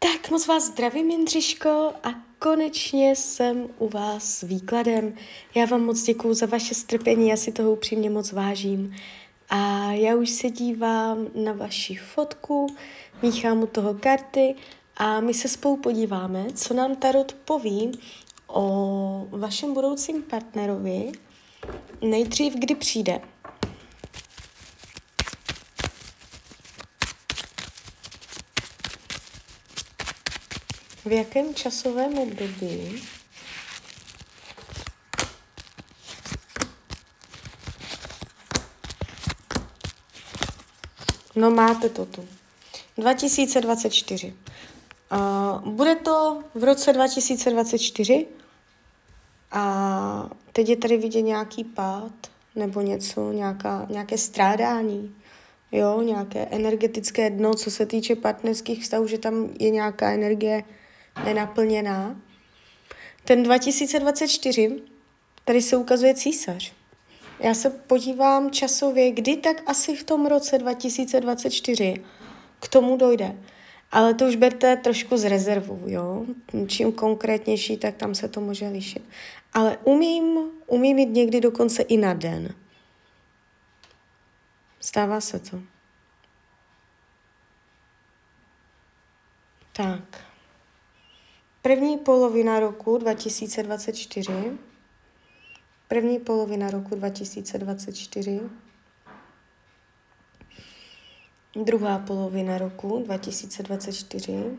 Tak moc vás zdravím, Jindřiško, a konečně jsem u vás s výkladem. Já vám moc děkuju za vaše strpení, já si toho upřímně moc vážím. A já už se dívám na vaši fotku, míchám u toho karty a my se spolu podíváme, co nám Tarot poví o vašem budoucím partnerovi, nejdřív kdy přijde. V jakém časovém období No máte to tu. 2024. Uh, bude to v roce 2024 a teď je tady vidět nějaký pád nebo něco, nějaká, nějaké strádání, jo, nějaké energetické dno, co se týče partnerských vztahů, že tam je nějaká energie nenaplněná. Ten 2024, tady se ukazuje císař. Já se podívám časově, kdy tak asi v tom roce 2024 k tomu dojde. Ale to už berte trošku z rezervu, jo. Čím konkrétnější, tak tam se to může lišit. Ale umím, umím mít někdy dokonce i na den. Stává se to. Tak. První polovina roku 2024. První polovina roku 2024. Druhá polovina roku 2024.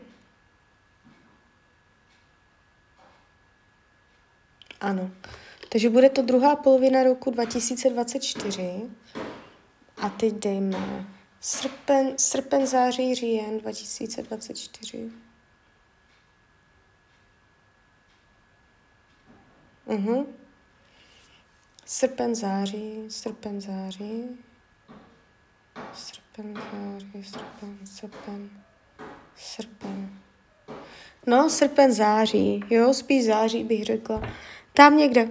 Ano. Takže bude to druhá polovina roku 2024. A teď dejme srpen, srpen září, říjen 2024. Mhm. Srpen, září, srpen, září, srpen, září, srpen, srpen, srpen. No, srpen, září, jo, spíš září bych řekla. Tam někde,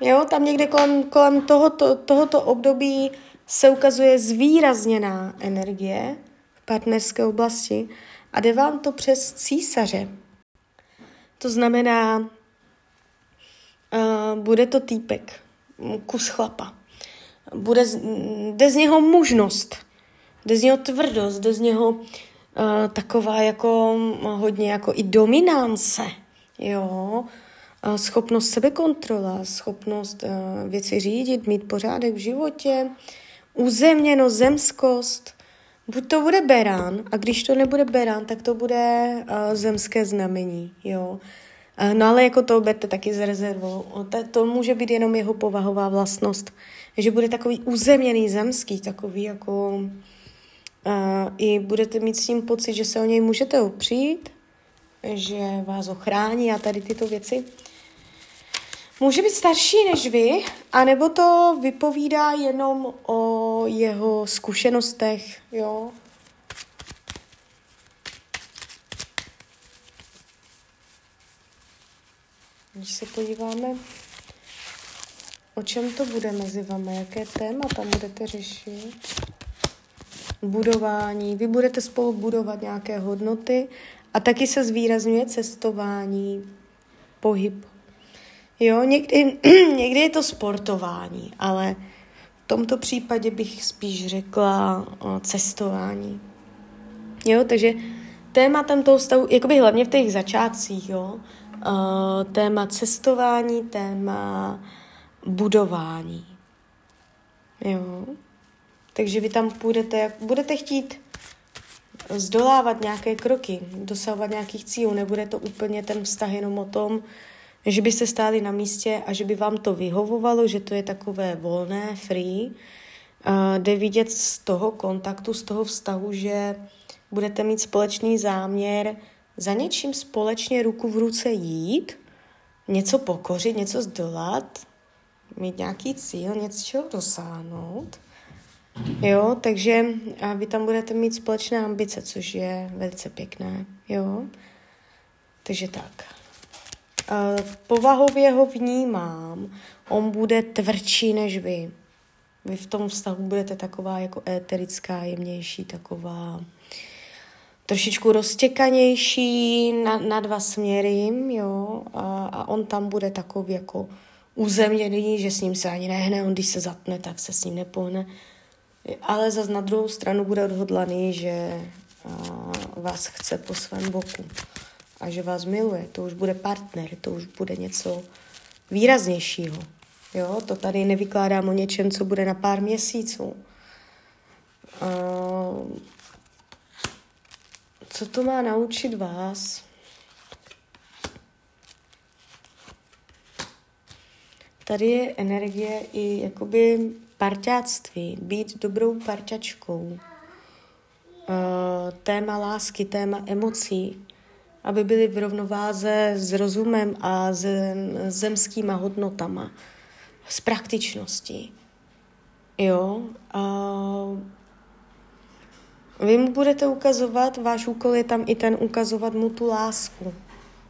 jo, tam někde kolem, kolem tohoto, tohoto období se ukazuje zvýrazněná energie v partnerské oblasti a jde vám to přes císaře. To znamená, uh, bude to týpek, kus chlapa. Bude z, jde z něho mužnost, jde z něho tvrdost, jde z něho uh, taková jako hodně jako i dominance, jo, uh, schopnost sebekontrola, schopnost uh, věci řídit, mít pořádek v životě, uzemněnost, zemskost, buď to bude berán, a když to nebude berán, tak to bude uh, zemské znamení, jo. Eh, no ale jako to berte taky z rezervou. To může být jenom jeho povahová vlastnost. Že bude takový uzemněný zemský, takový jako... Uh, I budete mít s tím pocit, že se o něj můžete opřít, že vás ochrání a tady tyto věci. Může být starší než vy, anebo to vypovídá jenom o jeho zkušenostech, jo, Když se podíváme, o čem to bude mezi vami, jaké téma tam budete řešit, budování, vy budete spolu budovat nějaké hodnoty a taky se zvýrazňuje cestování, pohyb. Jo, někdy, někdy je to sportování, ale v tomto případě bych spíš řekla cestování. Jo, takže tématem toho stavu, jakoby hlavně v těch začátcích, jo, uh, téma cestování, téma budování. Jo. Takže vy tam půjdete, jak budete chtít zdolávat nějaké kroky, dosahovat nějakých cílů. Nebude to úplně ten vztah jenom o tom, že byste stáli na místě a že by vám to vyhovovalo, že to je takové volné, free. Uh, jde vidět z toho kontaktu, z toho vztahu, že budete mít společný záměr za něčím společně ruku v ruce jít, něco pokořit, něco zdolat, mít nějaký cíl, něčeho dosáhnout. Jo, takže a vy tam budete mít společné ambice, což je velice pěkné. Jo, takže tak. Povahově ho vnímám. On bude tvrdší než vy. Vy v tom vztahu budete taková jako éterická, jemnější, taková trošičku roztěkanější na, na dva směry, jo, a, a on tam bude takový jako uzemněný, že s ním se ani nehne, on když se zatne, tak se s ním nepohne. Ale zase na druhou stranu bude odhodlaný, že a, vás chce po svém boku a že vás miluje. To už bude partner, to už bude něco výraznějšího. Jo, to tady nevykládám o něčem, co bude na pár měsíců. A, co to má naučit vás? Tady je energie i jakoby parťáctví, být dobrou parťačkou. téma lásky, téma emocí, aby byly v rovnováze s rozumem a s zemskýma hodnotama, s praktičností. Jo, a vy mu budete ukazovat, váš úkol je tam i ten ukazovat mu tu lásku,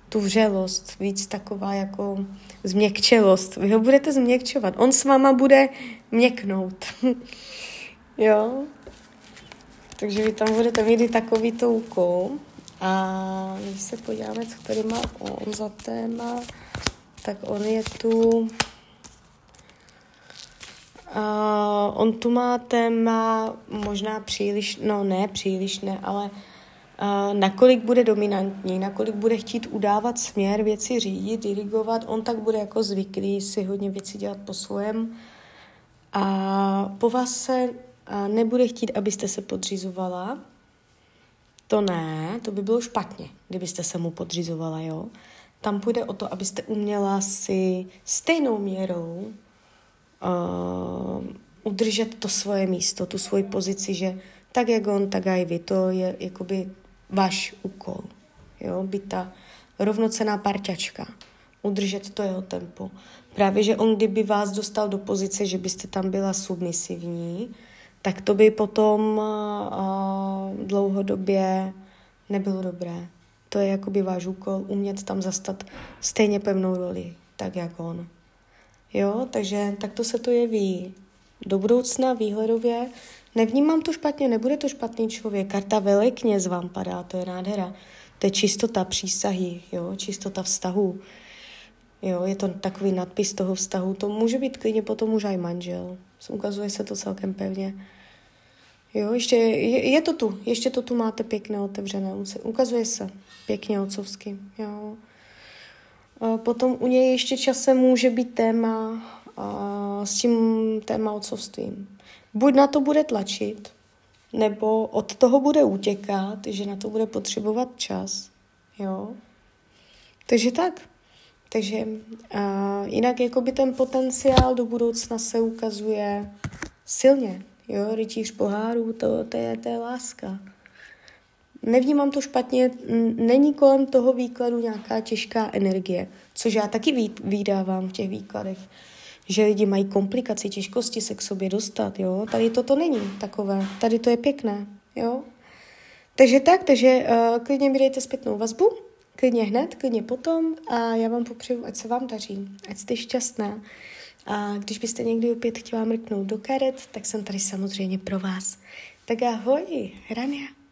tu vřelost, víc taková jako změkčelost. Vy ho budete změkčovat. On s váma bude měknout. jo? Takže vy tam budete mít i takový to úkol. A když se podíváme, co tady má on za téma, tak on je tu Uh, on tu má téma možná příliš, no ne příliš ne, ale uh, nakolik bude dominantní, nakolik bude chtít udávat směr, věci řídit, dirigovat, on tak bude jako zvyklý si hodně věcí dělat po svém a po vás se uh, nebude chtít, abyste se podřizovala, to ne, to by bylo špatně, kdybyste se mu podřizovala, jo. Tam půjde o to, abyste uměla si stejnou měrou uh, udržet to svoje místo, tu svoji pozici, že tak jak on, tak i vy, to je jakoby váš úkol. Jo? Být ta rovnocená parťačka. Udržet to jeho tempo. Právě, že on kdyby vás dostal do pozice, že byste tam byla submisivní, tak to by potom uh, dlouhodobě nebylo dobré. To je jakoby váš úkol, umět tam zastat stejně pevnou roli, tak jak on. Jo, takže takto se to jeví do budoucna výhledově. Nevnímám to špatně, nebude to špatný člověk. Karta velekněz vám padá, to je nádhera. To je čistota přísahy, jo, čistota vztahu. Jo, je to takový nadpis toho vztahu. To může být klidně potom už aj manžel. Ukazuje se to celkem pevně. Jo, ještě je, je to tu, ještě to tu máte pěkné otevřené. Ukazuje se pěkně otcovsky. Jo. Potom u něj ještě časem může být téma s tím téma otcovstvím. Buď na to bude tlačit, nebo od toho bude utěkat, že na to bude potřebovat čas. Jo? Takže tak. Takže uh, jinak jakoby ten potenciál do budoucna se ukazuje silně. Jo, rytíř pohárů, to, to, je, to je láska nevnímám to špatně, není kolem toho výkladu nějaká těžká energie, což já taky vydávám v těch výkladech, že lidi mají komplikaci, těžkosti se k sobě dostat, jo. Tady toto není takové, tady to je pěkné, jo. Takže tak, takže uh, klidně mi dejte zpětnou vazbu, klidně hned, klidně potom a já vám popřeju, ať se vám daří, ať jste šťastná. A když byste někdy opět chtěla mrknout do karet, tak jsem tady samozřejmě pro vás. Tak ahoj, Rania.